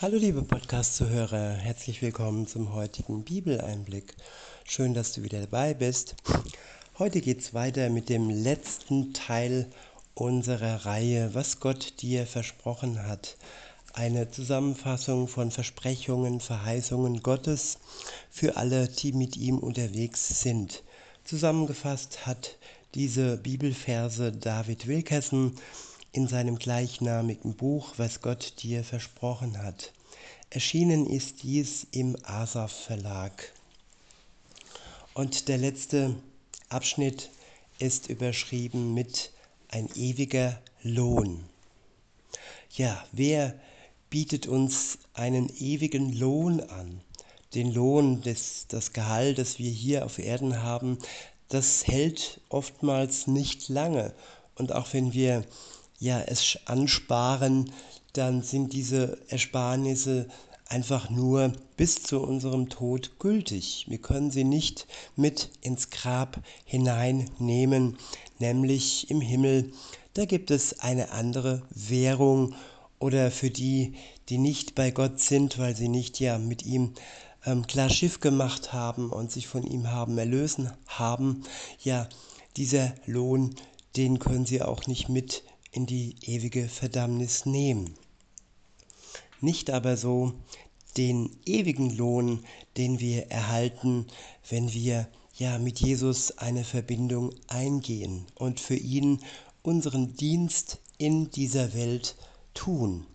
Hallo liebe Podcast-Zuhörer, herzlich willkommen zum heutigen Bibeleinblick. Schön, dass du wieder dabei bist. Heute geht es weiter mit dem letzten Teil unserer Reihe, was Gott dir versprochen hat. Eine Zusammenfassung von Versprechungen, Verheißungen Gottes für alle, die mit ihm unterwegs sind. Zusammengefasst hat diese Bibelverse David Wilkerson in seinem gleichnamigen Buch, was Gott dir versprochen hat. Erschienen ist dies im Asaf Verlag. Und der letzte Abschnitt ist überschrieben mit ein ewiger Lohn. Ja, wer bietet uns einen ewigen Lohn an? Den Lohn, des, das Gehalt, das wir hier auf Erden haben, das hält oftmals nicht lange. Und auch wenn wir ja, es ansparen, dann sind diese Ersparnisse einfach nur bis zu unserem Tod gültig. Wir können sie nicht mit ins Grab hineinnehmen, nämlich im Himmel. Da gibt es eine andere Währung oder für die, die nicht bei Gott sind, weil sie nicht ja mit ihm ähm, klar Schiff gemacht haben und sich von ihm haben erlösen haben, ja, dieser Lohn, den können sie auch nicht mit in die ewige Verdammnis nehmen. Nicht aber so den ewigen Lohn, den wir erhalten, wenn wir ja mit Jesus eine Verbindung eingehen und für ihn unseren Dienst in dieser Welt tun.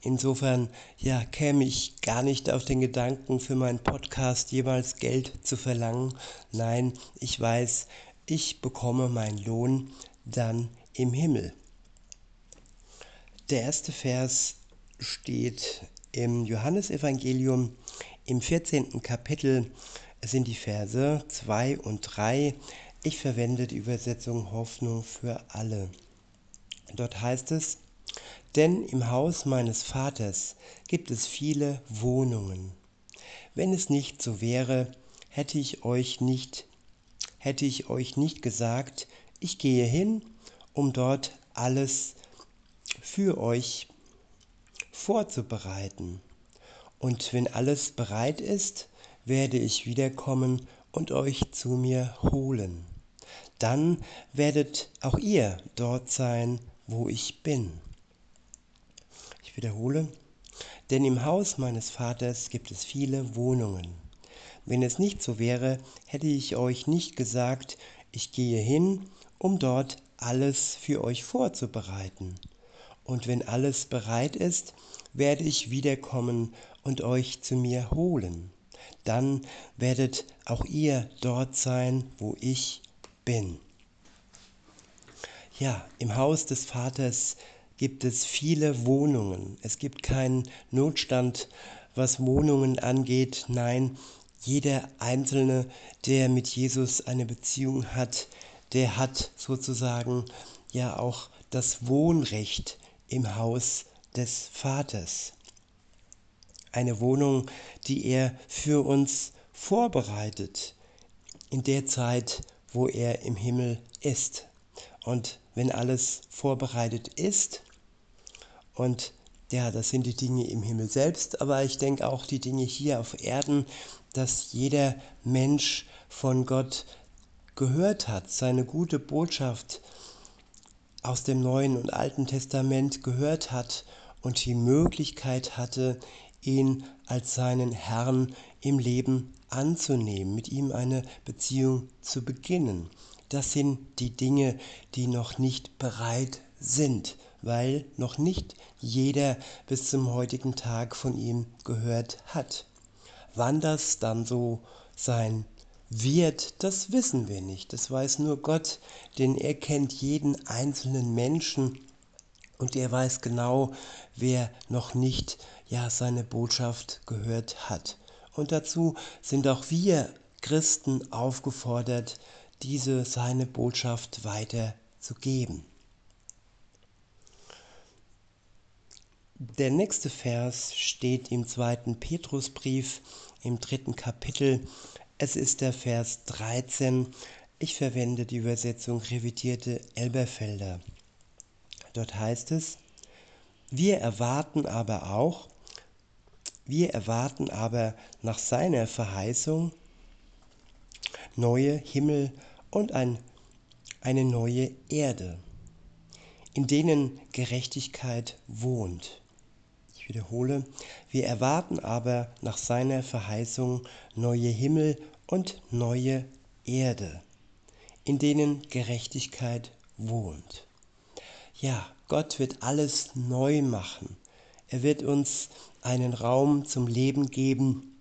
Insofern ja käme ich gar nicht auf den Gedanken für meinen Podcast jemals Geld zu verlangen. Nein, ich weiß, ich bekomme meinen Lohn dann im Himmel. Der erste Vers steht im Johannesevangelium im 14. Kapitel. Es sind die Verse 2 und 3. Ich verwende die Übersetzung Hoffnung für alle. Dort heißt es, denn im Haus meines Vaters gibt es viele Wohnungen. Wenn es nicht so wäre, hätte ich euch nicht, hätte ich euch nicht gesagt, ich gehe hin, um dort alles zu für euch vorzubereiten. Und wenn alles bereit ist, werde ich wiederkommen und euch zu mir holen. Dann werdet auch ihr dort sein, wo ich bin. Ich wiederhole, denn im Haus meines Vaters gibt es viele Wohnungen. Wenn es nicht so wäre, hätte ich euch nicht gesagt, ich gehe hin, um dort alles für euch vorzubereiten. Und wenn alles bereit ist, werde ich wiederkommen und euch zu mir holen. Dann werdet auch ihr dort sein, wo ich bin. Ja, im Haus des Vaters gibt es viele Wohnungen. Es gibt keinen Notstand, was Wohnungen angeht. Nein, jeder Einzelne, der mit Jesus eine Beziehung hat, der hat sozusagen ja auch das Wohnrecht im Haus des Vaters. Eine Wohnung, die er für uns vorbereitet in der Zeit, wo er im Himmel ist. Und wenn alles vorbereitet ist, und ja, das sind die Dinge im Himmel selbst, aber ich denke auch die Dinge hier auf Erden, dass jeder Mensch von Gott gehört hat, seine gute Botschaft aus dem Neuen und Alten Testament gehört hat und die Möglichkeit hatte, ihn als seinen Herrn im Leben anzunehmen, mit ihm eine Beziehung zu beginnen. Das sind die Dinge, die noch nicht bereit sind, weil noch nicht jeder bis zum heutigen Tag von ihm gehört hat. Wann das dann so sein wird, das wissen wir nicht. Das weiß nur Gott, denn er kennt jeden einzelnen Menschen und er weiß genau, wer noch nicht ja seine Botschaft gehört hat. Und dazu sind auch wir Christen aufgefordert, diese seine Botschaft weiterzugeben. Der nächste Vers steht im zweiten Petrusbrief im dritten Kapitel es ist der Vers 13. Ich verwende die Übersetzung revidierte Elberfelder. Dort heißt es, wir erwarten aber auch, Wir erwarten aber nach seiner Verheißung neue Himmel und ein, eine neue Erde, in denen Gerechtigkeit wohnt. Wiederhole, wir erwarten aber nach seiner Verheißung neue Himmel und neue Erde, in denen Gerechtigkeit wohnt. Ja, Gott wird alles neu machen. Er wird uns einen Raum zum Leben geben,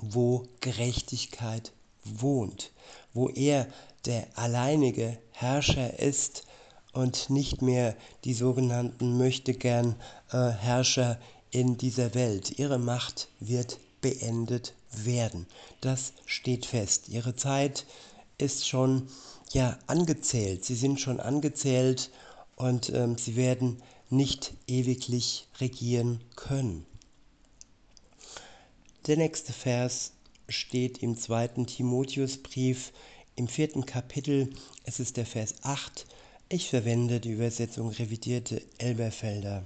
wo Gerechtigkeit wohnt, wo er der alleinige Herrscher ist und nicht mehr die sogenannten möchtegern äh, Herrscher in dieser Welt. Ihre Macht wird beendet werden. Das steht fest. Ihre Zeit ist schon ja angezählt. Sie sind schon angezählt und ähm, sie werden nicht ewiglich regieren können. Der nächste Vers steht im zweiten Timotheusbrief im vierten Kapitel. Es ist der Vers 8. Ich verwende die Übersetzung revidierte Elberfelder.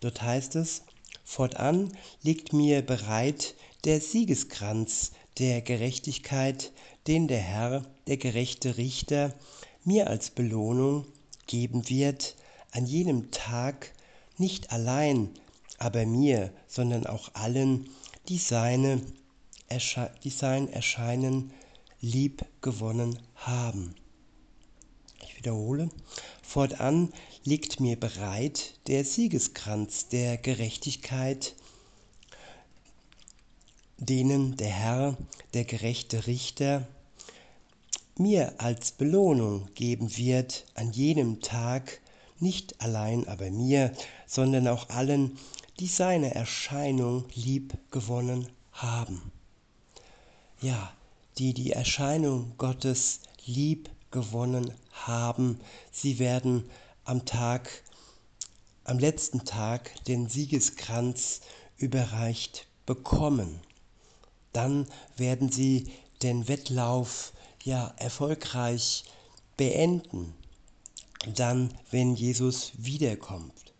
Dort heißt es, fortan liegt mir bereit der Siegeskranz der Gerechtigkeit, den der Herr, der gerechte Richter, mir als Belohnung geben wird an jenem Tag, nicht allein aber mir, sondern auch allen, die, seine, die sein Erscheinen lieb gewonnen haben. Wiederhole, fortan liegt mir bereit der Siegeskranz der Gerechtigkeit, denen der Herr, der gerechte Richter, mir als Belohnung geben wird an jenem Tag, nicht allein aber mir, sondern auch allen, die seine Erscheinung lieb gewonnen haben. Ja, die die Erscheinung Gottes lieb gewonnen haben, sie werden am Tag, am letzten Tag den Siegeskranz überreicht bekommen. Dann werden sie den Wettlauf ja erfolgreich beenden. Dann, wenn Jesus wiederkommt.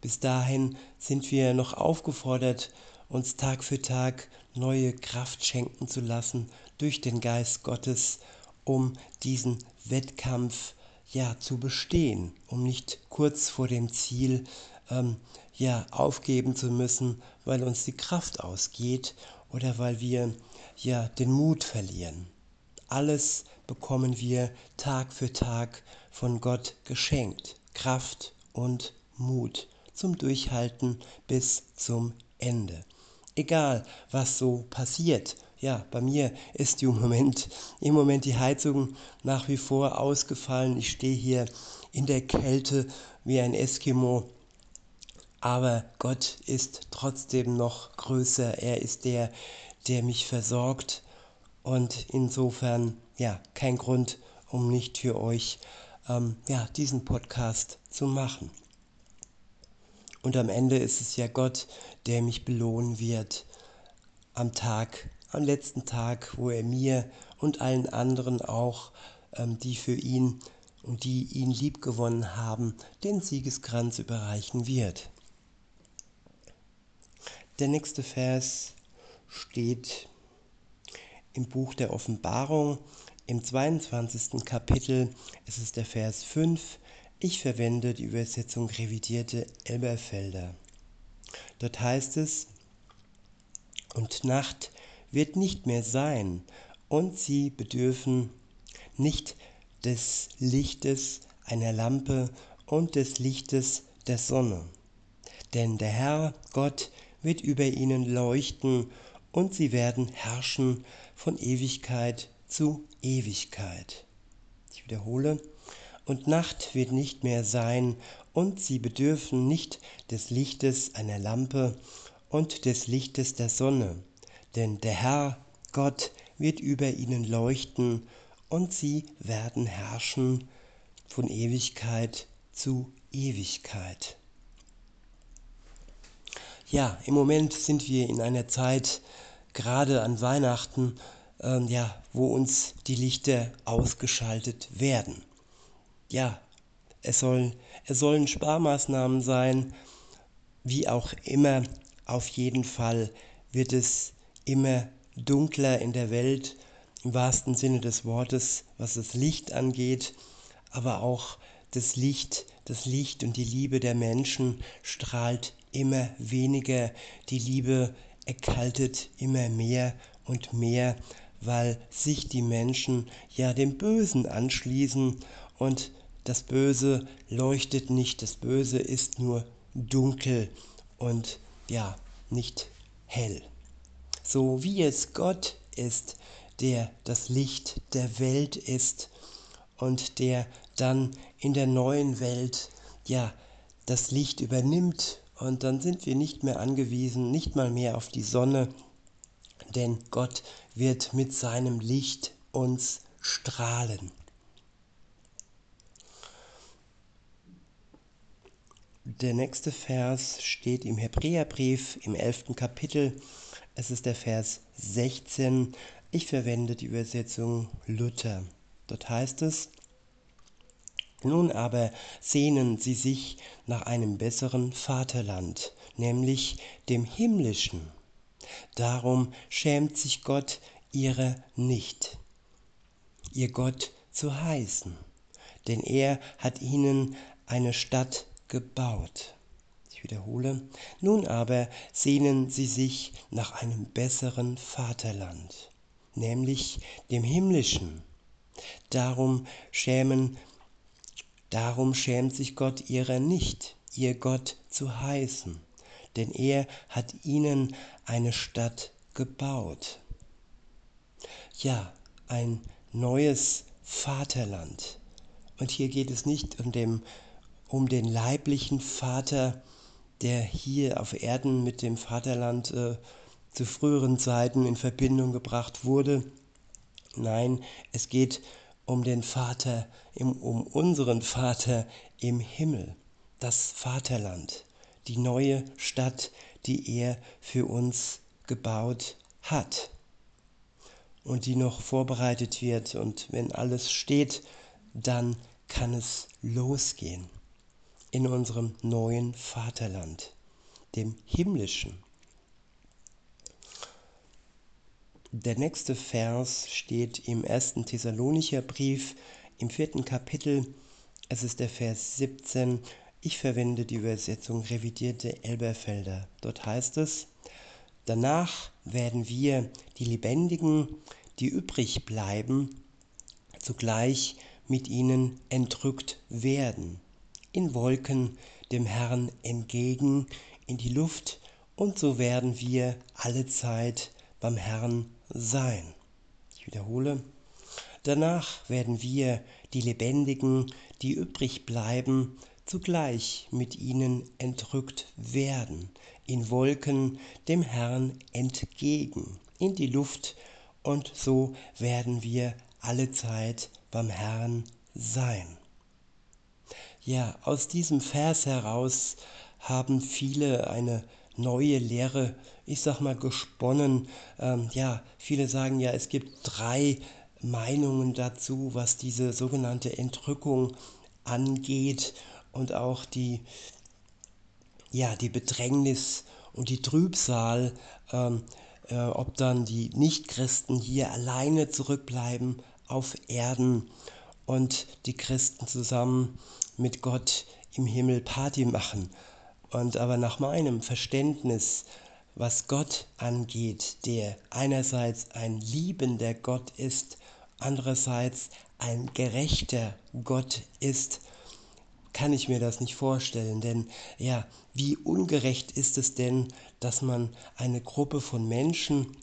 Bis dahin sind wir noch aufgefordert, uns Tag für Tag neue Kraft schenken zu lassen durch den Geist Gottes, um diesen Wettkampf ja zu bestehen, um nicht kurz vor dem Ziel ähm, ja aufgeben zu müssen, weil uns die Kraft ausgeht oder weil wir ja den Mut verlieren. Alles bekommen wir Tag für Tag von Gott geschenkt, Kraft und Mut zum Durchhalten bis zum Ende. Egal, was so passiert. Ja, bei mir ist im Moment, im Moment die Heizung nach wie vor ausgefallen. Ich stehe hier in der Kälte wie ein Eskimo. Aber Gott ist trotzdem noch größer. Er ist der, der mich versorgt. Und insofern, ja, kein Grund, um nicht für euch ähm, ja, diesen Podcast zu machen. Und am Ende ist es ja Gott, der mich belohnen wird am Tag, am letzten Tag, wo er mir und allen anderen auch, ähm, die für ihn und die ihn liebgewonnen haben, den Siegeskranz überreichen wird. Der nächste Vers steht im Buch der Offenbarung im 22. Kapitel. Es ist der Vers 5. Ich verwende die Übersetzung revidierte Elberfelder. Dort heißt es, und Nacht wird nicht mehr sein, und sie bedürfen nicht des Lichtes einer Lampe und des Lichtes der Sonne. Denn der Herr Gott wird über ihnen leuchten, und sie werden herrschen von Ewigkeit zu Ewigkeit. Ich wiederhole, und Nacht wird nicht mehr sein, und sie bedürfen nicht des Lichtes einer Lampe und des Lichtes der Sonne, denn der Herr Gott wird über ihnen leuchten, und sie werden herrschen von Ewigkeit zu Ewigkeit. Ja, im Moment sind wir in einer Zeit, gerade an Weihnachten, äh, ja, wo uns die Lichter ausgeschaltet werden ja, es sollen, es sollen Sparmaßnahmen sein, wie auch immer, auf jeden Fall wird es immer dunkler in der Welt, im wahrsten Sinne des Wortes, was das Licht angeht, aber auch das Licht, das Licht und die Liebe der Menschen strahlt immer weniger, die Liebe erkaltet immer mehr und mehr, weil sich die Menschen ja dem Bösen anschließen und das Böse leuchtet nicht, das Böse ist nur dunkel und ja, nicht hell. So wie es Gott ist, der das Licht der Welt ist und der dann in der neuen Welt ja das Licht übernimmt und dann sind wir nicht mehr angewiesen, nicht mal mehr auf die Sonne, denn Gott wird mit seinem Licht uns strahlen. Der nächste Vers steht im Hebräerbrief im 11. Kapitel. Es ist der Vers 16. Ich verwende die Übersetzung Luther. Dort heißt es, nun aber sehnen sie sich nach einem besseren Vaterland, nämlich dem himmlischen. Darum schämt sich Gott ihrer nicht, ihr Gott zu heißen, denn er hat ihnen eine Stadt gebaut. Ich wiederhole, nun aber sehnen sie sich nach einem besseren Vaterland, nämlich dem himmlischen. Darum schämen Darum schämt sich Gott ihrer nicht, ihr Gott zu heißen, denn er hat ihnen eine Stadt gebaut. Ja, ein neues Vaterland. Und hier geht es nicht um, dem, um den leiblichen Vater, der hier auf Erden mit dem Vaterland äh, zu früheren Zeiten in Verbindung gebracht wurde. Nein, es geht um den Vater, um unseren Vater im Himmel, das Vaterland, die neue Stadt, die er für uns gebaut hat und die noch vorbereitet wird. Und wenn alles steht, dann kann es losgehen in unserem neuen Vaterland, dem himmlischen. Der nächste Vers steht im ersten Thessalonicher Brief im vierten Kapitel. Es ist der Vers 17. Ich verwende die Übersetzung revidierte Elberfelder. Dort heißt es, danach werden wir, die Lebendigen, die übrig bleiben, zugleich mit ihnen entrückt werden, in Wolken dem Herrn entgegen in die Luft, und so werden wir alle Zeit beim Herrn sein. Ich wiederhole. Danach werden wir, die Lebendigen, die übrig bleiben, zugleich mit ihnen entrückt werden, in Wolken dem Herrn entgegen, in die Luft, und so werden wir alle Zeit beim Herrn sein. Ja, aus diesem Vers heraus haben viele eine neue Lehre, ich sag mal, gesponnen. Ähm, ja, viele sagen ja, es gibt drei Meinungen dazu, was diese sogenannte Entrückung angeht und auch die, ja, die Bedrängnis und die Trübsal, ähm, äh, ob dann die Nichtchristen hier alleine zurückbleiben auf Erden und die Christen zusammen mit Gott im Himmel Party machen. Und aber nach meinem Verständnis, was Gott angeht, der einerseits ein liebender Gott ist, andererseits ein gerechter Gott ist, kann ich mir das nicht vorstellen. Denn ja, wie ungerecht ist es denn, dass man eine Gruppe von Menschen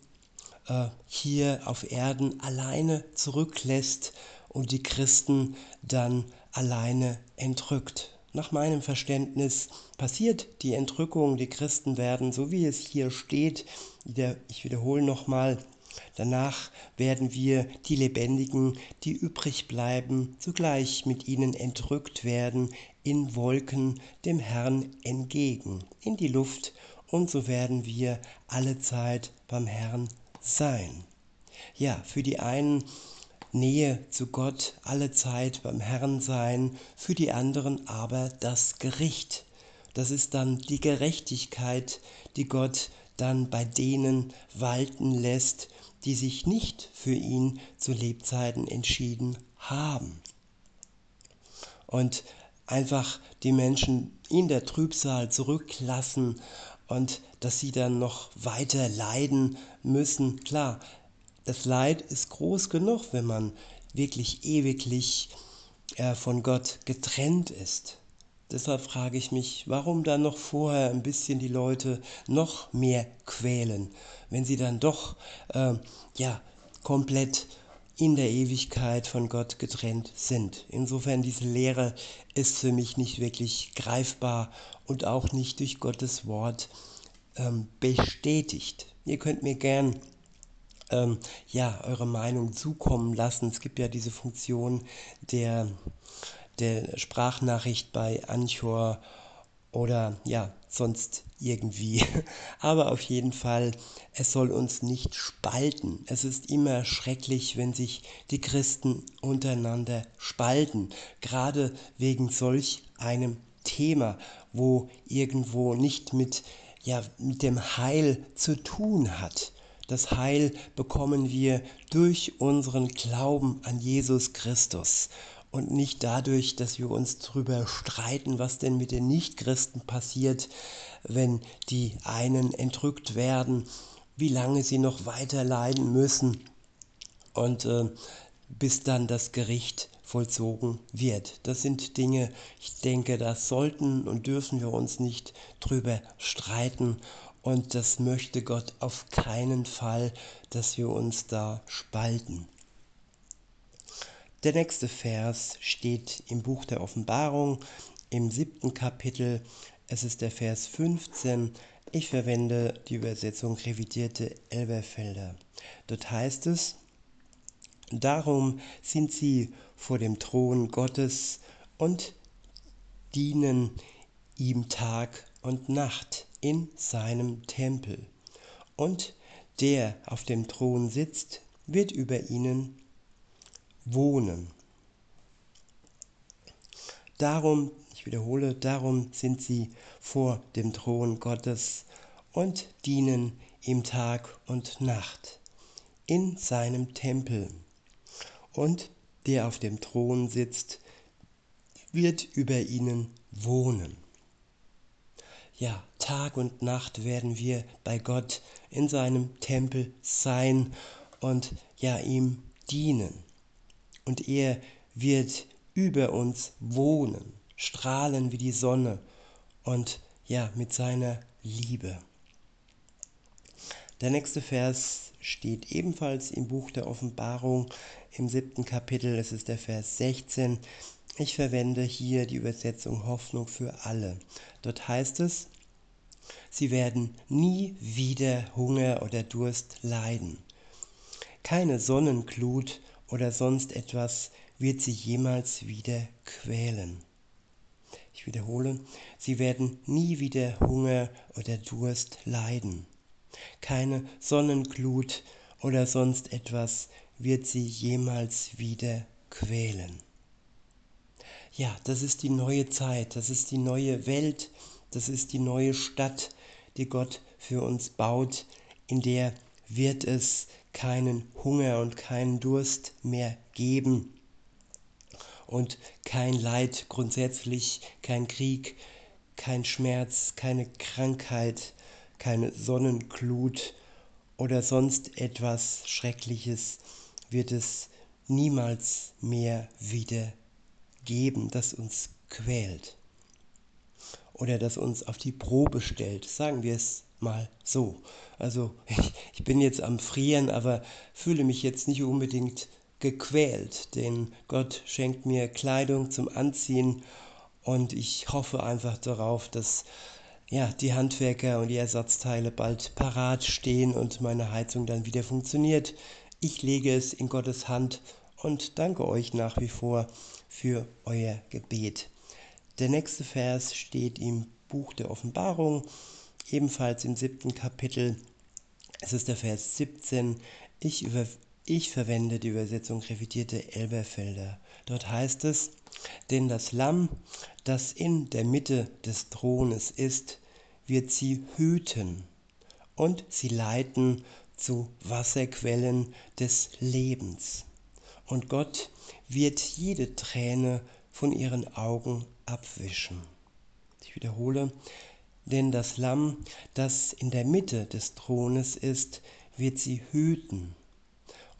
äh, hier auf Erden alleine zurücklässt und die Christen dann alleine entrückt. Nach meinem Verständnis passiert die Entrückung, die Christen werden, so wie es hier steht, ich wiederhole nochmal, danach werden wir, die Lebendigen, die übrig bleiben, zugleich mit ihnen entrückt werden in Wolken dem Herrn entgegen, in die Luft, und so werden wir alle Zeit beim Herrn sein. Ja, für die einen Nähe zu Gott alle Zeit beim Herrn sein, für die anderen aber das Gericht. Das ist dann die Gerechtigkeit, die Gott dann bei denen walten lässt, die sich nicht für ihn zu Lebzeiten entschieden haben. Und einfach die Menschen in der Trübsal zurücklassen und dass sie dann noch weiter leiden müssen. Klar, das Leid ist groß genug, wenn man wirklich ewiglich äh, von Gott getrennt ist. Deshalb frage ich mich, warum dann noch vorher ein bisschen die Leute noch mehr quälen, wenn sie dann doch äh, ja komplett in der Ewigkeit von Gott getrennt sind. Insofern diese Lehre ist für mich nicht wirklich greifbar und auch nicht durch Gottes Wort ähm, bestätigt. Ihr könnt mir gern ähm, ja, eure Meinung zukommen lassen. Es gibt ja diese Funktion der, der Sprachnachricht bei Anchor oder ja, sonst irgendwie. Aber auf jeden Fall, es soll uns nicht spalten. Es ist immer schrecklich, wenn sich die Christen untereinander spalten, gerade wegen solch einem Thema, wo irgendwo nicht mit, ja, mit dem Heil zu tun hat. Das Heil bekommen wir durch unseren Glauben an Jesus Christus und nicht dadurch, dass wir uns darüber streiten, was denn mit den Nichtchristen passiert, wenn die einen entrückt werden, wie lange sie noch weiter leiden müssen und äh, bis dann das Gericht vollzogen wird. Das sind Dinge, ich denke, da sollten und dürfen wir uns nicht drüber streiten und das möchte Gott auf keinen Fall, dass wir uns da spalten. Der nächste Vers steht im Buch der Offenbarung im siebten Kapitel. Es ist der Vers 15. Ich verwende die Übersetzung revidierte Elberfelder. Dort heißt es, Darum sind sie vor dem Thron Gottes und dienen ihm Tag und Nacht in seinem Tempel. Und der auf dem Thron sitzt, wird über ihnen wohnen. Darum, ich wiederhole, darum sind sie vor dem Thron Gottes und dienen ihm Tag und Nacht in seinem Tempel. Und der auf dem Thron sitzt, wird über ihnen wohnen ja, Tag und Nacht werden wir bei Gott in seinem Tempel sein und ja, ihm dienen. Und er wird über uns wohnen, strahlen wie die Sonne und ja, mit seiner Liebe. Der nächste Vers steht ebenfalls im Buch der Offenbarung im siebten Kapitel. Es ist der Vers 16. Ich verwende hier die Übersetzung Hoffnung für alle. Dort heißt es, sie werden nie wieder Hunger oder Durst leiden. Keine Sonnenglut oder sonst etwas wird sie jemals wieder quälen. Ich wiederhole, sie werden nie wieder Hunger oder Durst leiden. Keine Sonnenglut oder sonst etwas wird sie jemals wieder quälen. Ja, das ist die neue Zeit, das ist die neue Welt, das ist die neue Stadt, die Gott für uns baut, in der wird es keinen Hunger und keinen Durst mehr geben und kein Leid grundsätzlich, kein Krieg, kein Schmerz, keine Krankheit, keine Sonnenglut oder sonst etwas Schreckliches wird es niemals mehr wieder geben, das uns quält oder das uns auf die Probe stellt, sagen wir es mal so. Also ich, ich bin jetzt am Frieren, aber fühle mich jetzt nicht unbedingt gequält, denn Gott schenkt mir Kleidung zum Anziehen und ich hoffe einfach darauf, dass ja, die Handwerker und die Ersatzteile bald parat stehen und meine Heizung dann wieder funktioniert. Ich lege es in Gottes Hand und danke euch nach wie vor für euer Gebet. Der nächste Vers steht im Buch der Offenbarung, ebenfalls im siebten Kapitel. Es ist der Vers 17. Ich Ich verwende die Übersetzung revidierte Elberfelder. Dort heißt es, denn das Lamm, das in der Mitte des Thrones ist, wird sie hüten und sie leiten zu Wasserquellen des Lebens. Und Gott wird jede Träne von ihren Augen abwischen. Ich wiederhole, denn das Lamm, das in der Mitte des Thrones ist, wird sie hüten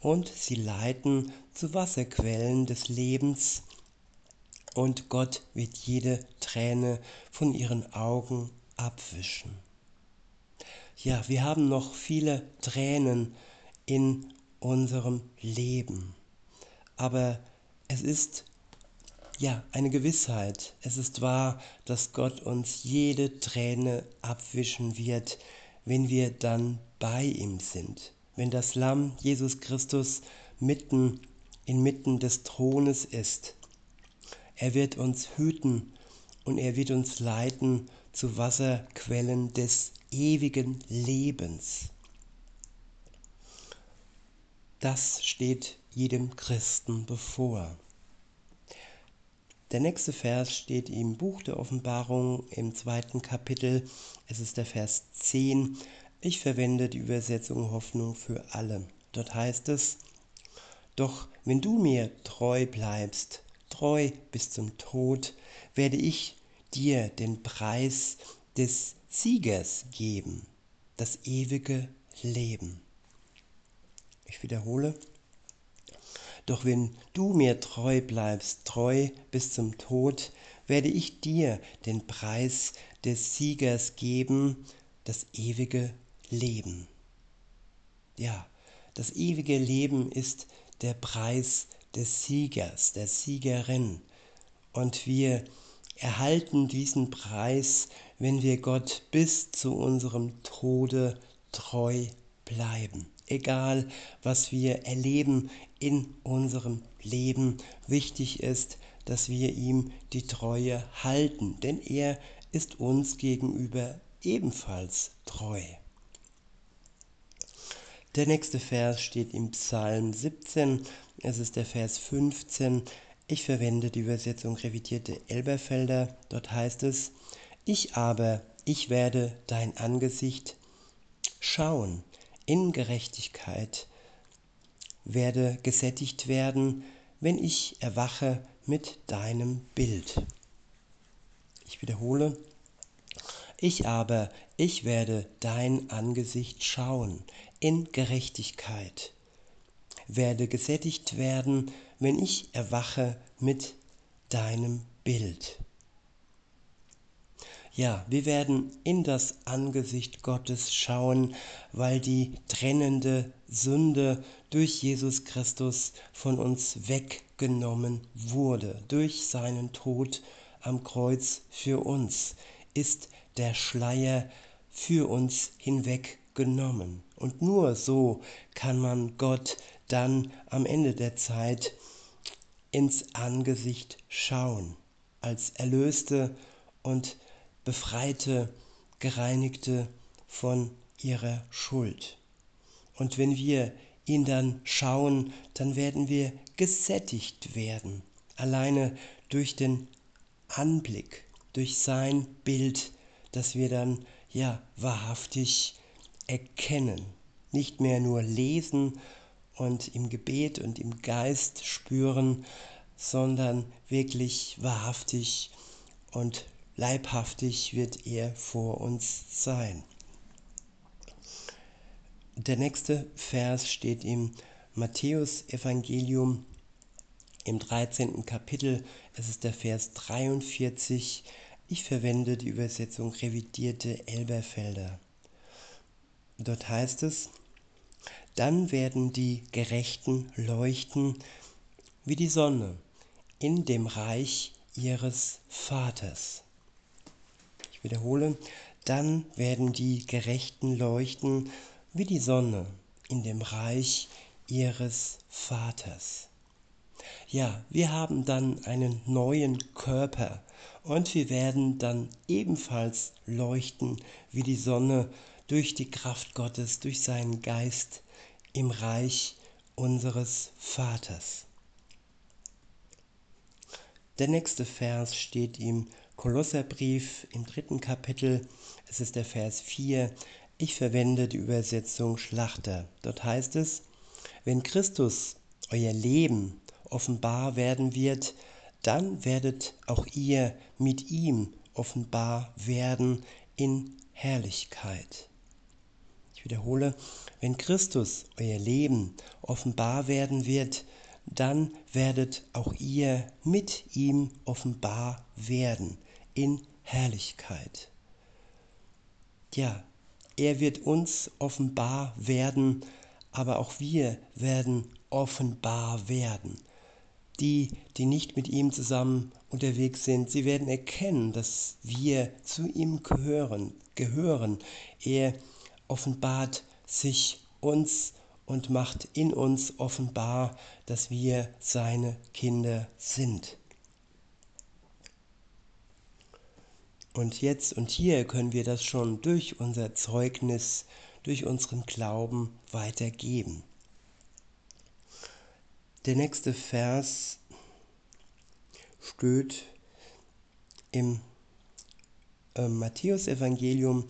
und sie leiten zu Wasserquellen des Lebens und Gott wird jede Träne von ihren Augen abwischen. Ja, wir haben noch viele Tränen in unserem Leben, aber es ist ja, eine Gewissheit. Es ist wahr, dass Gott uns jede Träne abwischen wird, wenn wir dann bei ihm sind. Wenn das Lamm Jesus Christus mitten inmitten des Thrones ist. Er wird uns hüten und er wird uns leiten zu Wasserquellen des ewigen Lebens. Das steht jedem Christen bevor. Der nächste Vers steht im Buch der Offenbarung im zweiten Kapitel. Es ist der Vers 10. Ich verwende die Übersetzung Hoffnung für alle. Dort heißt es, Doch wenn du mir treu bleibst, treu bis zum Tod, werde ich dir den Preis des Siegers geben, das ewige Leben. Ich wiederhole, doch wenn du mir treu bleibst, treu bis zum Tod, werde ich dir den Preis des Siegers geben, das ewige Leben. Ja, das ewige Leben ist der Preis des Siegers, der Siegerin. Und wir erhalten diesen Preis, wenn wir Gott bis zu unserem Tode treu bleiben. Egal, was wir erleben in unserem Leben. Wichtig ist, dass wir ihm die Treue halten, denn er ist uns gegenüber ebenfalls treu. Der nächste Vers steht im Psalm 17, es ist der Vers 15. Ich verwende die Übersetzung revidierte Elberfelder. Dort heißt es, ich aber, ich werde dein Angesicht schauen in Gerechtigkeit werde gesättigt werden, wenn ich erwache mit deinem Bild. Ich wiederhole, ich aber, ich werde dein Angesicht schauen in Gerechtigkeit, werde gesättigt werden, wenn ich erwache mit deinem Bild. Ja, wir werden in das Angesicht Gottes schauen, weil die trennende Sünde durch Jesus Christus von uns weggenommen wurde. Durch seinen Tod am Kreuz für uns ist der Schleier für uns hinweggenommen. Und nur so kann man Gott dann am Ende der Zeit ins Angesicht schauen, als Erlöste und Befreite, Gereinigte von ihrer Schuld. Und wenn wir ihn dann schauen, dann werden wir gesättigt werden. Alleine durch den Anblick, durch sein Bild, das wir dann ja wahrhaftig erkennen. Nicht mehr nur lesen und im Gebet und im Geist spüren, sondern wirklich wahrhaftig und leibhaftig wird er vor uns sein. Der nächste Vers steht im Matthäus Evangelium im 13. Kapitel. Es ist der Vers 43. Ich verwende die Übersetzung revidierte Elberfelder. Dort heißt es, dann werden die Gerechten leuchten wie die Sonne in dem Reich ihres Vaters wiederhole, dann werden die Gerechten leuchten wie die Sonne in dem Reich ihres Vaters. Ja, wir haben dann einen neuen Körper und wir werden dann ebenfalls leuchten wie die Sonne durch die Kraft Gottes, durch seinen Geist im Reich unseres Vaters. Der nächste Vers steht im Kolosserbrief im dritten Kapitel. Es ist der Vers 4. Ich verwende die Übersetzung Schlachter. Dort heißt es, wenn Christus euer Leben offenbar werden wird, dann werdet auch ihr mit ihm offenbar werden in Herrlichkeit. Ich wiederhole, wenn Christus euer Leben offenbar werden wird, dann werdet auch ihr mit ihm offenbar werden in Herrlichkeit. Ja, er wird uns offenbar werden, aber auch wir werden offenbar werden. Die, die nicht mit ihm zusammen unterwegs sind, sie werden erkennen, dass wir zu ihm gehören. gehören. Er offenbart sich uns und macht in uns offenbar, dass wir seine Kinder sind. Und jetzt und hier können wir das schon durch unser Zeugnis, durch unseren Glauben weitergeben. Der nächste Vers steht im äh, Matthäusevangelium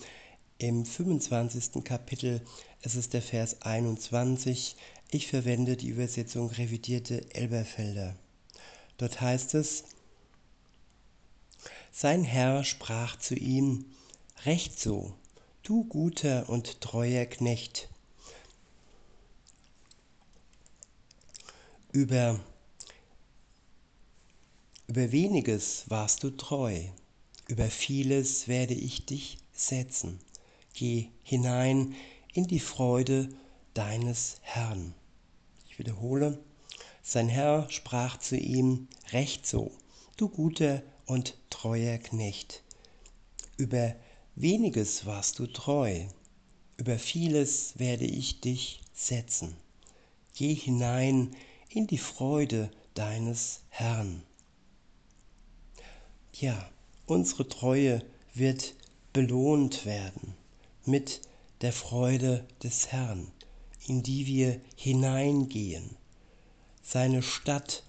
im 25. Kapitel es ist der Vers 21. Ich verwende die Übersetzung revidierte Elberfelder. Dort heißt es, sein Herr sprach zu ihm, Recht so, du guter und treuer Knecht. Über, über weniges warst du treu, über vieles werde ich dich setzen. Geh hinein in die Freude deines Herrn. Ich wiederhole, sein Herr sprach zu ihm, Recht so, du guter und treuer Knecht. Über weniges warst du treu, über vieles werde ich dich setzen. Geh hinein in die Freude deines Herrn. Ja, unsere Treue wird belohnt werden mit der Freude des Herrn, in die wir hineingehen. Seine Stadt,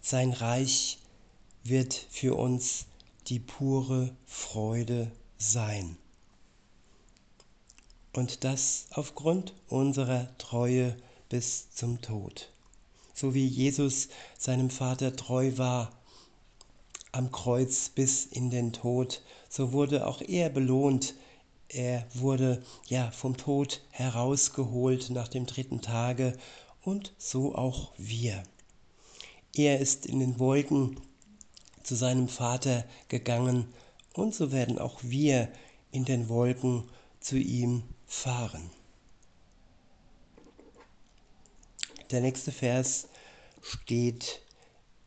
sein Reich wird für uns die pure Freude sein. Und das aufgrund unserer Treue bis zum Tod. So wie Jesus seinem Vater treu war am Kreuz bis in den Tod, so wurde auch er belohnt er wurde ja vom Tod herausgeholt nach dem dritten Tage und so auch wir. Er ist in den Wolken zu seinem Vater gegangen und so werden auch wir in den Wolken zu ihm fahren. Der nächste Vers steht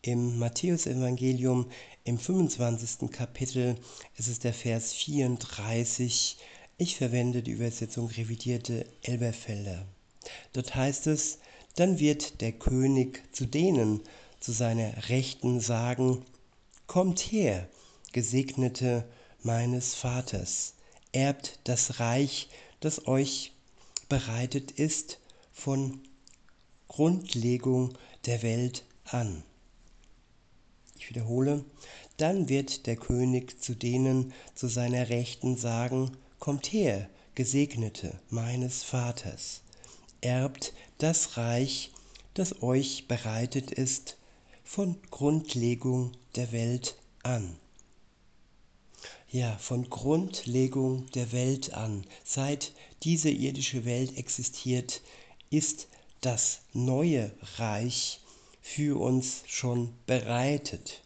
im Matthäusevangelium im 25. Kapitel. Es ist der Vers 34 ich verwende die Übersetzung revidierte Elberfelder. Dort heißt es, dann wird der König zu denen zu seiner Rechten sagen, Kommt her, Gesegnete meines Vaters, erbt das Reich, das euch bereitet ist von Grundlegung der Welt an. Ich wiederhole, dann wird der König zu denen zu seiner Rechten sagen, Kommt her, Gesegnete meines Vaters, erbt das Reich, das euch bereitet ist von Grundlegung der Welt an. Ja, von Grundlegung der Welt an, seit diese irdische Welt existiert, ist das neue Reich für uns schon bereitet.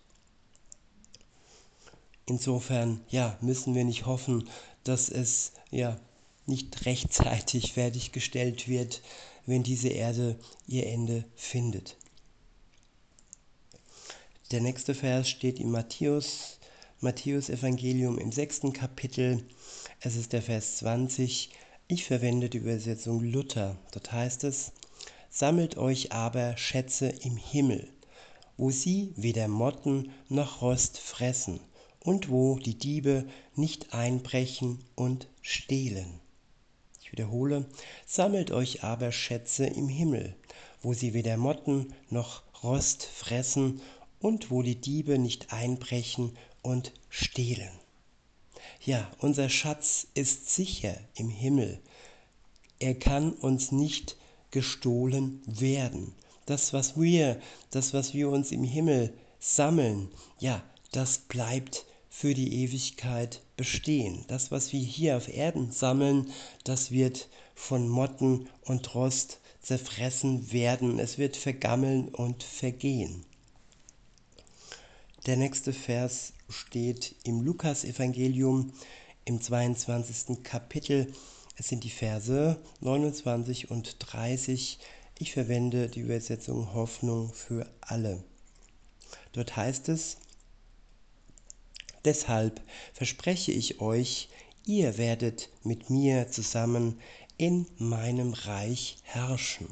Insofern, ja, müssen wir nicht hoffen, dass es ja nicht rechtzeitig fertiggestellt wird, wenn diese Erde ihr Ende findet. Der nächste Vers steht im Matthäus, Matthäus Evangelium im sechsten Kapitel. Es ist der Vers 20. Ich verwende die Übersetzung Luther. Dort heißt es, Sammelt euch aber Schätze im Himmel, wo sie weder Motten noch Rost fressen und wo die Diebe nicht einbrechen und stehlen. Ich wiederhole, sammelt euch aber Schätze im Himmel, wo sie weder Motten noch Rost fressen und wo die Diebe nicht einbrechen und stehlen. Ja, unser Schatz ist sicher im Himmel. Er kann uns nicht gestohlen werden. Das, was wir, das, was wir uns im Himmel sammeln, ja, das bleibt für die Ewigkeit bestehen. Das, was wir hier auf Erden sammeln, das wird von Motten und Rost zerfressen werden. Es wird vergammeln und vergehen. Der nächste Vers steht im Lukas-Evangelium im 22. Kapitel. Es sind die Verse 29 und 30. Ich verwende die Übersetzung Hoffnung für alle. Dort heißt es, Deshalb verspreche ich euch, ihr werdet mit mir zusammen in meinem Reich herrschen,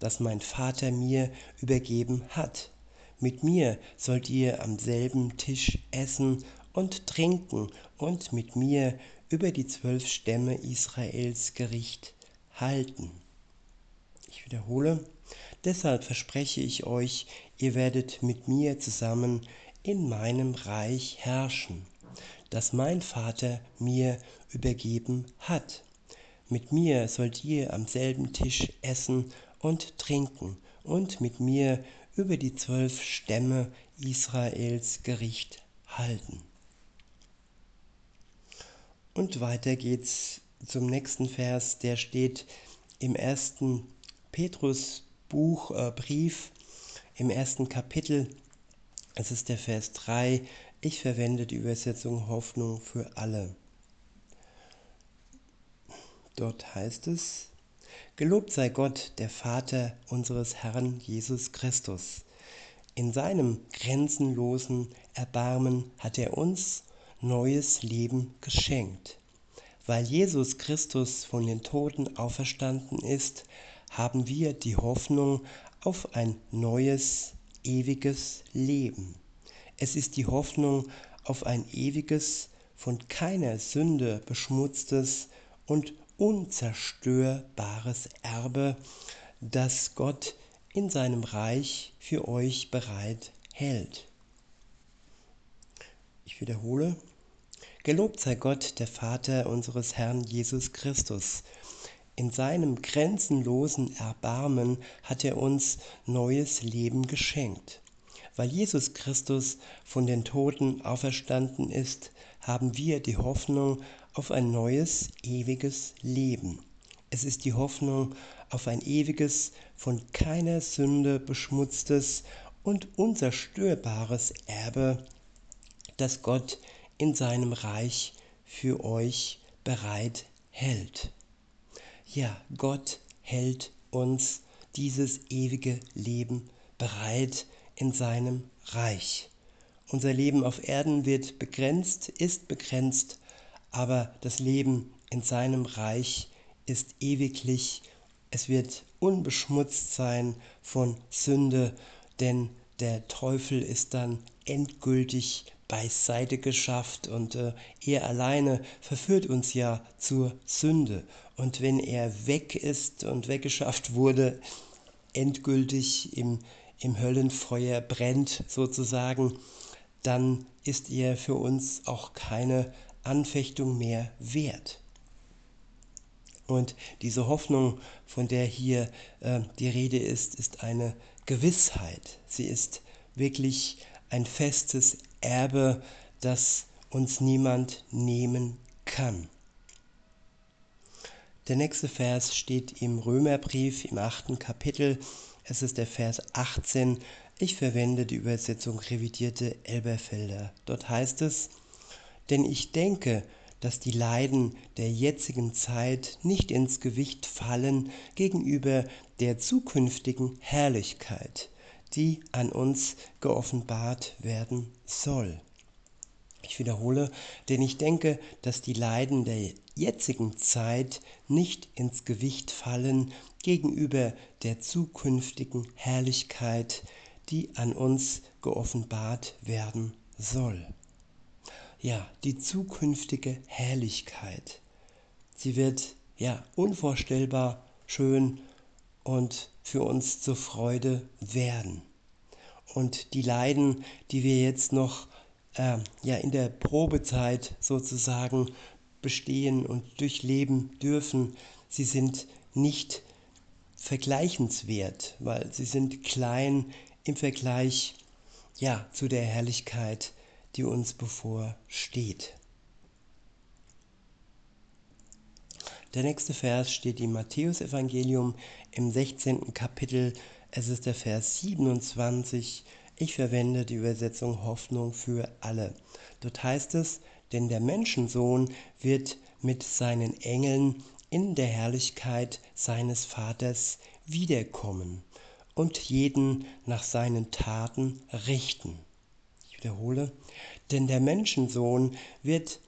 das mein Vater mir übergeben hat mit mir sollt ihr am selben Tisch essen und trinken und mit mir über die zwölf Stämme Israels Gericht halten. Ich wiederhole, deshalb verspreche ich euch, ihr werdet mit mir zusammen in meinem Reich herrschen, das mein Vater mir übergeben hat. Mit mir sollt ihr am selben Tisch essen und trinken und mit mir über die zwölf Stämme Israels Gericht halten. Und weiter geht's zum nächsten Vers, der steht im ersten Petrusbuch, äh, Brief, im ersten Kapitel. Es ist der Vers 3. Ich verwende die Übersetzung Hoffnung für alle. Dort heißt es, Gelobt sei Gott, der Vater unseres Herrn Jesus Christus. In seinem grenzenlosen Erbarmen hat er uns neues Leben geschenkt. Weil Jesus Christus von den Toten auferstanden ist, haben wir die Hoffnung auf ein neues, ewiges Leben. Es ist die Hoffnung auf ein ewiges, von keiner Sünde beschmutztes und unzerstörbares Erbe, das Gott in seinem Reich für euch bereit hält. Ich wiederhole, gelobt sei Gott, der Vater unseres Herrn Jesus Christus. In seinem grenzenlosen Erbarmen hat er uns neues Leben geschenkt. Weil Jesus Christus von den Toten auferstanden ist, haben wir die Hoffnung auf ein neues, ewiges Leben. Es ist die Hoffnung auf ein ewiges, von keiner Sünde beschmutztes und unzerstörbares Erbe, das Gott in seinem Reich für euch bereit hält. Ja, Gott hält uns dieses ewige Leben bereit in seinem Reich. Unser Leben auf Erden wird begrenzt, ist begrenzt aber das Leben in seinem Reich ist ewiglich, es wird unbeschmutzt sein von Sünde, denn der Teufel ist dann endgültig beiseite geschafft und äh, er alleine verführt uns ja zur Sünde. Und wenn er weg ist und weggeschafft wurde, endgültig im, im Höllenfeuer brennt sozusagen, dann ist er für uns auch keine Anfechtung mehr wert. Und diese Hoffnung, von der hier äh, die Rede ist, ist eine Gewissheit. Sie ist wirklich ein festes Erbe, das uns niemand nehmen kann. Der nächste Vers steht im Römerbrief im achten Kapitel. Es ist der Vers 18. Ich verwende die Übersetzung revidierte Elberfelder. Dort heißt es, denn ich denke, dass die Leiden der jetzigen Zeit nicht ins Gewicht fallen gegenüber der zukünftigen Herrlichkeit, die an uns geoffenbart werden soll. Ich wiederhole, denn ich denke, dass die Leiden der jetzigen Zeit nicht ins Gewicht fallen gegenüber der zukünftigen Herrlichkeit, die an uns geoffenbart werden soll ja, die zukünftige Herrlichkeit. Sie wird ja unvorstellbar schön und für uns zur Freude werden. Und die Leiden, die wir jetzt noch äh, ja, in der Probezeit sozusagen bestehen und durchleben dürfen, sie sind nicht vergleichenswert, weil sie sind klein im Vergleich ja, zu der Herrlichkeit, die uns bevorsteht. Der nächste Vers steht im Matthäusevangelium im 16. Kapitel. Es ist der Vers 27. Ich verwende die Übersetzung Hoffnung für alle. Dort heißt es, denn der Menschensohn wird mit seinen Engeln in der Herrlichkeit seines Vaters wiederkommen und jeden nach seinen Taten richten. Wiederhole, denn der Menschensohn wird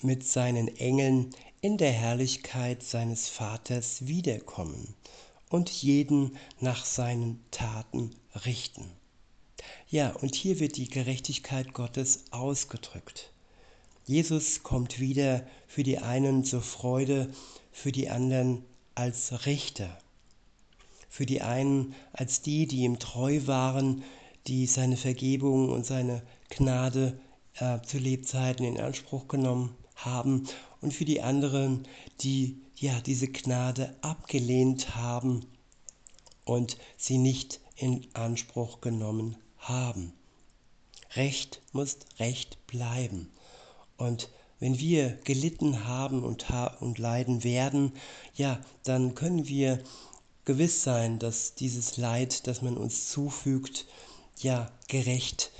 mit seinen Engeln in der Herrlichkeit seines Vaters wiederkommen und jeden nach seinen Taten richten. Ja, und hier wird die Gerechtigkeit Gottes ausgedrückt. Jesus kommt wieder für die einen zur Freude, für die anderen als Richter. Für die einen als die, die ihm treu waren, die seine Vergebung und seine Gnade äh, zu Lebzeiten in Anspruch genommen haben und für die anderen, die ja diese Gnade abgelehnt haben und sie nicht in Anspruch genommen haben. Recht muss Recht bleiben. Und wenn wir gelitten haben und, ha und leiden werden, ja, dann können wir gewiss sein, dass dieses Leid, das man uns zufügt, ja, gerecht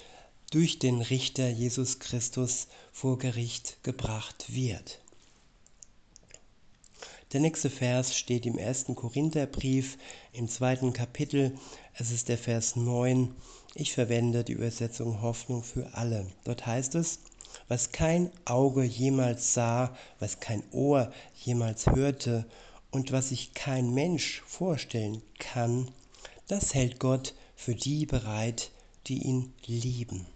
durch den Richter Jesus Christus vor Gericht gebracht wird. Der nächste Vers steht im ersten Korintherbrief im zweiten Kapitel. Es ist der Vers 9. Ich verwende die Übersetzung Hoffnung für alle. Dort heißt es, was kein Auge jemals sah, was kein Ohr jemals hörte und was sich kein Mensch vorstellen kann, das hält Gott für die bereit, die ihn lieben.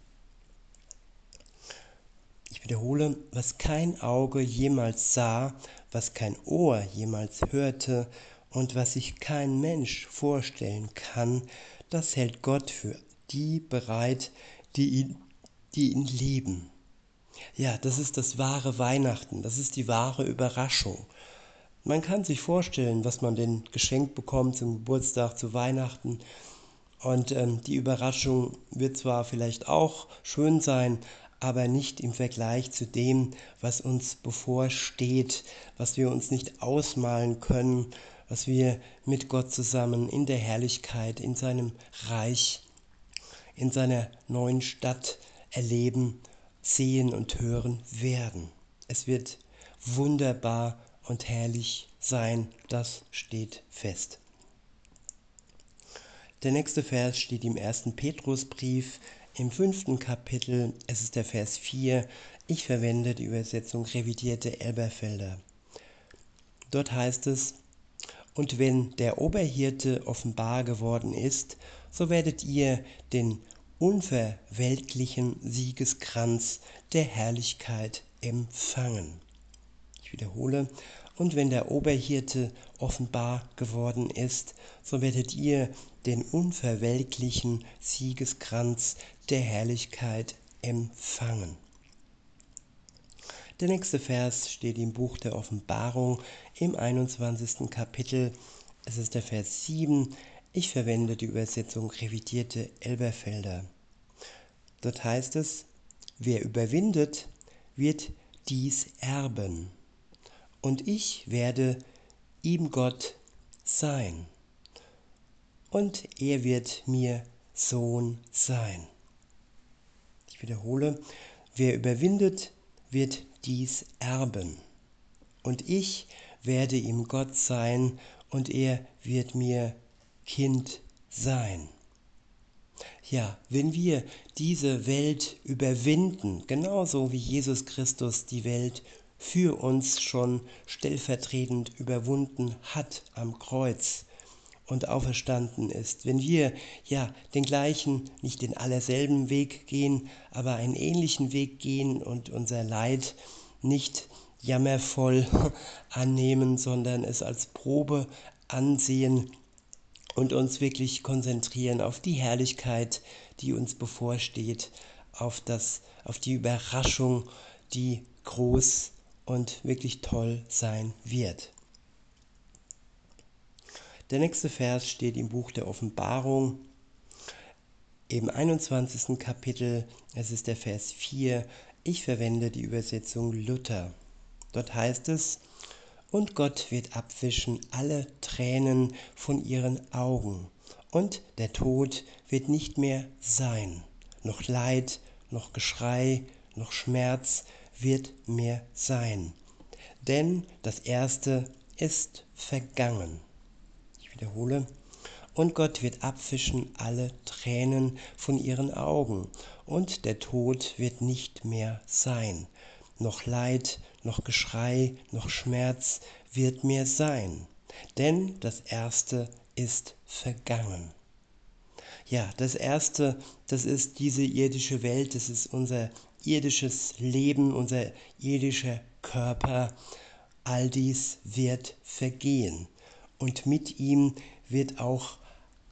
Ich wiederhole, was kein Auge jemals sah, was kein Ohr jemals hörte und was sich kein Mensch vorstellen kann, das hält Gott für die bereit, die ihn, die ihn lieben. Ja, das ist das wahre Weihnachten, das ist die wahre Überraschung. Man kann sich vorstellen, was man denn geschenkt bekommt zum Geburtstag, zu Weihnachten. Und ähm, die Überraschung wird zwar vielleicht auch schön sein, aber nicht im Vergleich zu dem, was uns bevorsteht, was wir uns nicht ausmalen können, was wir mit Gott zusammen in der Herrlichkeit, in seinem Reich, in seiner neuen Stadt erleben, sehen und hören werden. Es wird wunderbar und herrlich sein, das steht fest. Der nächste Vers steht im ersten Petrusbrief im fünften Kapitel, es ist der Vers 4, ich verwende die Übersetzung revidierte Elberfelder. Dort heißt es, und wenn der Oberhirte offenbar geworden ist, so werdet ihr den unverweltlichen Siegeskranz der Herrlichkeit empfangen. Ich wiederhole, und wenn der Oberhirte offenbar geworden ist, so werdet ihr den unverwelklichen Siegeskranz der Herrlichkeit empfangen. Der nächste Vers steht im Buch der Offenbarung im 21. Kapitel. Es ist der Vers 7. Ich verwende die Übersetzung revidierte Elberfelder. Dort heißt es, wer überwindet, wird dies erben. Und ich werde ihm Gott sein. Und er wird mir Sohn sein. Ich wiederhole, wer überwindet, wird dies erben. Und ich werde ihm Gott sein und er wird mir Kind sein. Ja, wenn wir diese Welt überwinden, genauso wie Jesus Christus die Welt für uns schon stellvertretend überwunden hat am Kreuz, und auferstanden ist. Wenn wir ja den gleichen, nicht den allerselben Weg gehen, aber einen ähnlichen Weg gehen und unser Leid nicht jammervoll annehmen, sondern es als Probe ansehen, und uns wirklich konzentrieren auf die Herrlichkeit, die uns bevorsteht, auf, das, auf die Überraschung, die groß und wirklich toll sein wird. Der nächste Vers steht im Buch der Offenbarung im 21. Kapitel, es ist der Vers 4, ich verwende die Übersetzung Luther. Dort heißt es, und Gott wird abwischen alle Tränen von ihren Augen, und der Tod wird nicht mehr sein, noch Leid, noch Geschrei, noch Schmerz wird mehr sein, denn das Erste ist vergangen. Wiederhole, und Gott wird abwischen alle Tränen von ihren Augen, und der Tod wird nicht mehr sein, noch Leid, noch Geschrei, noch Schmerz wird mehr sein, denn das Erste ist vergangen. Ja, das Erste, das ist diese irdische Welt, das ist unser irdisches Leben, unser irdischer Körper. All dies wird vergehen und mit ihm wird auch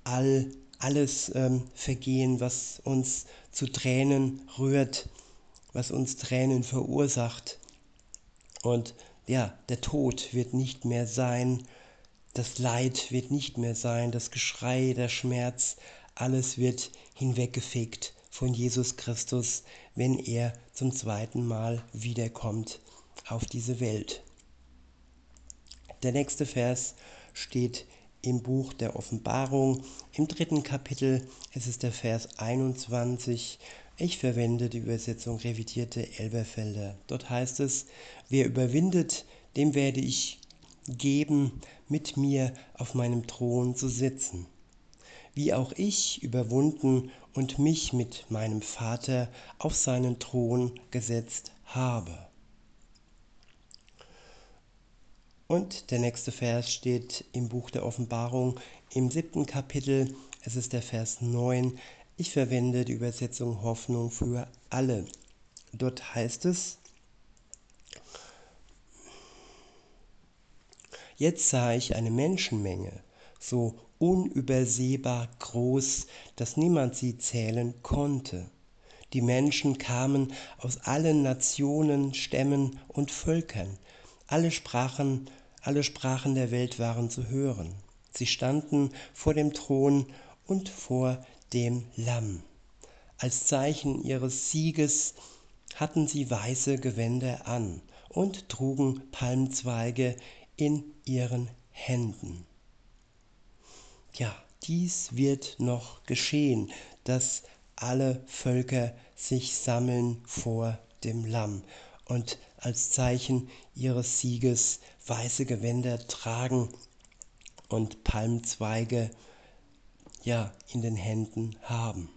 all, alles ähm, vergehen, was uns zu Tränen rührt, was uns Tränen verursacht. Und ja, der Tod wird nicht mehr sein, das Leid wird nicht mehr sein, das Geschrei, der Schmerz, alles wird hinweggefegt von Jesus Christus, wenn er zum zweiten Mal wiederkommt auf diese Welt. Der nächste Vers steht im Buch der Offenbarung im dritten Kapitel. Es ist der Vers 21 ich verwende die Übersetzung revidierte Elberfelder. Dort heißt es, wer überwindet, dem werde ich geben, mit mir auf meinem Thron zu sitzen. Wie auch ich überwunden und mich mit meinem Vater auf seinen Thron gesetzt habe. Und der nächste Vers steht im Buch der Offenbarung im siebten Kapitel. Es ist der Vers 9. Ich verwende die Übersetzung Hoffnung für alle. Dort heißt es, Jetzt sah ich eine Menschenmenge, so unübersehbar groß, dass niemand sie zählen konnte. Die Menschen kamen aus allen Nationen, Stämmen und Völkern. Alle Sprachen, alle Sprachen der Welt waren zu hören. Sie standen vor dem Thron und vor dem Lamm. Als Zeichen ihres Sieges hatten sie weiße Gewänder an und trugen Palmzweige in ihren Händen. Ja, dies wird noch geschehen, dass alle Völker sich sammeln vor dem Lamm und als Zeichen ihres Sieges weiße Gewänder tragen und Palmzweige ja in den Händen haben.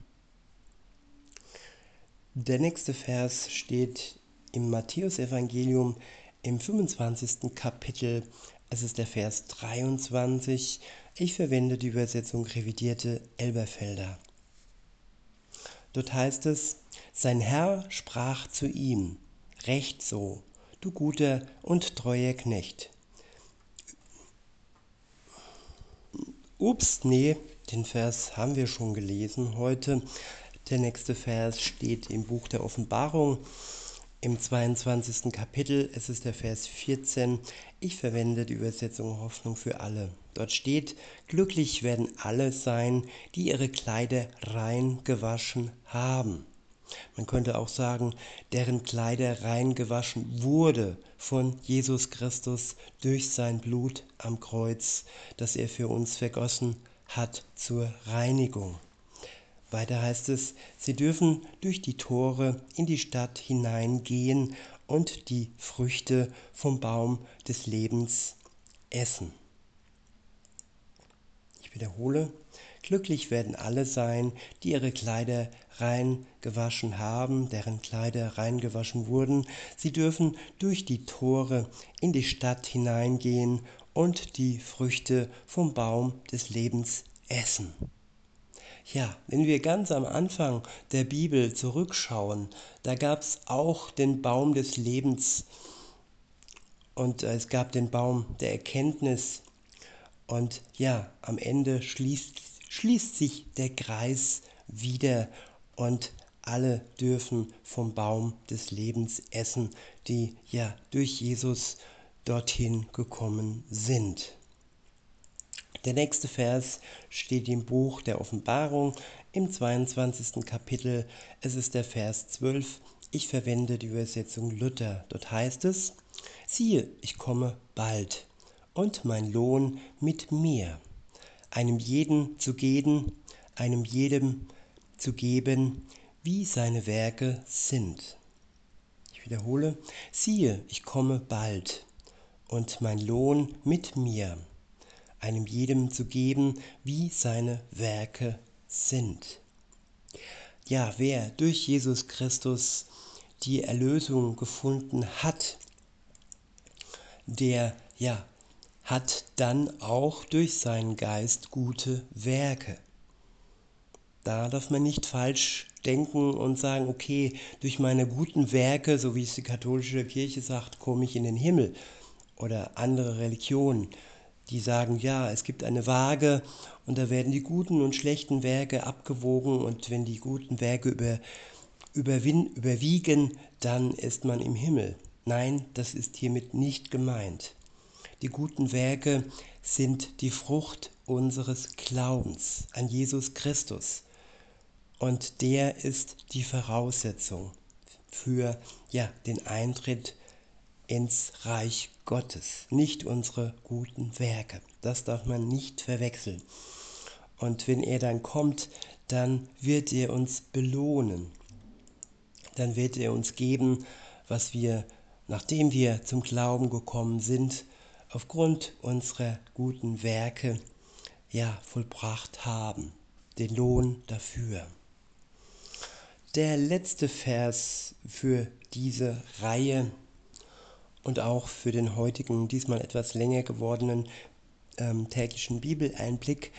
Der nächste Vers steht im Matthäusevangelium im 25. Kapitel. Es ist der Vers 23. Ich verwende die Übersetzung revidierte Elberfelder. Dort heißt es, sein Herr sprach zu ihm, Recht so, du guter und treuer Knecht. Ups, nee, den Vers haben wir schon gelesen heute. Der nächste Vers steht im Buch der Offenbarung im 22. Kapitel. Es ist der Vers 14. Ich verwende die Übersetzung Hoffnung für alle. Dort steht, glücklich werden alle sein, die ihre Kleider rein gewaschen haben. Man könnte auch sagen, deren Kleider rein gewaschen wurde von Jesus Christus durch sein Blut am Kreuz, das er für uns vergossen hat zur Reinigung. Weiter heißt es, sie dürfen durch die Tore in die Stadt hineingehen und die Früchte vom Baum des Lebens essen. Ich wiederhole, glücklich werden alle sein, die ihre Kleider rein gewaschen haben, deren Kleider rein gewaschen wurden. Sie dürfen durch die Tore in die Stadt hineingehen und die Früchte vom Baum des Lebens essen. Ja, wenn wir ganz am Anfang der Bibel zurückschauen, da gab es auch den Baum des Lebens und es gab den Baum der Erkenntnis Und ja, am Ende schließt, schließt sich der Kreis wieder und alle dürfen vom Baum des Lebens essen, die ja durch Jesus dorthin gekommen sind. Der nächste Vers steht im Buch der Offenbarung im 22. Kapitel. Es ist der Vers 12. Ich verwende die Übersetzung Luther. Dort heißt es, siehe, ich komme bald und mein Lohn mit mir, einem jeden zu geben, einem jedem zu geben, wie seine Werke sind. Ich wiederhole, siehe, ich komme bald und mein Lohn mit mir, einem jedem zu geben, wie seine Werke sind. Ja, wer durch Jesus Christus die Erlösung gefunden hat, der ja hat dann auch durch seinen Geist gute Werke. Da darf man nicht falsch denken und sagen, okay, durch meine guten Werke, so wie es die katholische Kirche sagt, komme ich in den Himmel. Oder andere Religionen, die sagen, ja, es gibt eine Waage und da werden die guten und schlechten Werke abgewogen und wenn die guten Werke über, überwin, überwiegen, dann ist man im Himmel. Nein, das ist hiermit nicht gemeint. Die guten Werke sind die Frucht unseres Glaubens an Jesus Christus. Und der ist die Voraussetzung für ja, den Eintritt ins Reich Gottes, nicht unsere guten Werke. Das darf man nicht verwechseln. Und wenn er dann kommt, dann wird er uns belohnen. Dann wird er uns geben, was wir, nachdem wir zum Glauben gekommen sind, aufgrund unserer guten Werke ja vollbracht haben, den Lohn dafür. Der letzte Vers für diese Reihe und auch für den heutigen, diesmal etwas länger gewordenen ähm, täglichen Bibeleinblick,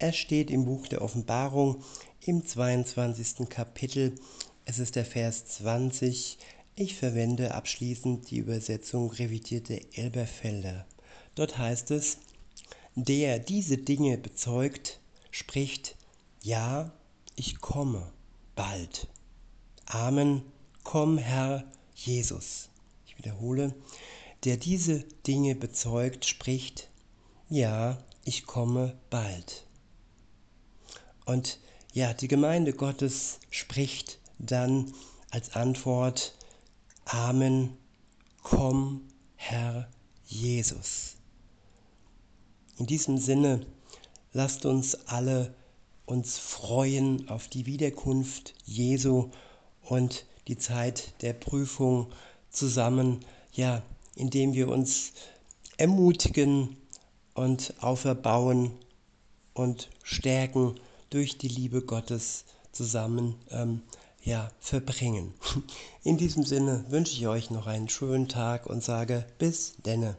er steht im Buch der Offenbarung im 22. Kapitel. Es ist der Vers 20 ich verwende abschließend die Übersetzung revidierte Elberfelder. Dort heißt es, der diese Dinge bezeugt, spricht, ja, ich komme bald. Amen, komm Herr Jesus. Ich wiederhole, der diese Dinge bezeugt, spricht, ja, ich komme bald. Und ja, die Gemeinde Gottes spricht dann als Antwort, Amen, komm, Herr Jesus. In diesem Sinne, lasst uns alle uns freuen auf die Wiederkunft Jesu und die Zeit der Prüfung zusammen, ja, indem wir uns ermutigen und auferbauen und stärken durch die Liebe Gottes zusammen ähm, ja, verbringen. In diesem Sinne wünsche ich euch noch einen schönen Tag und sage bis denne.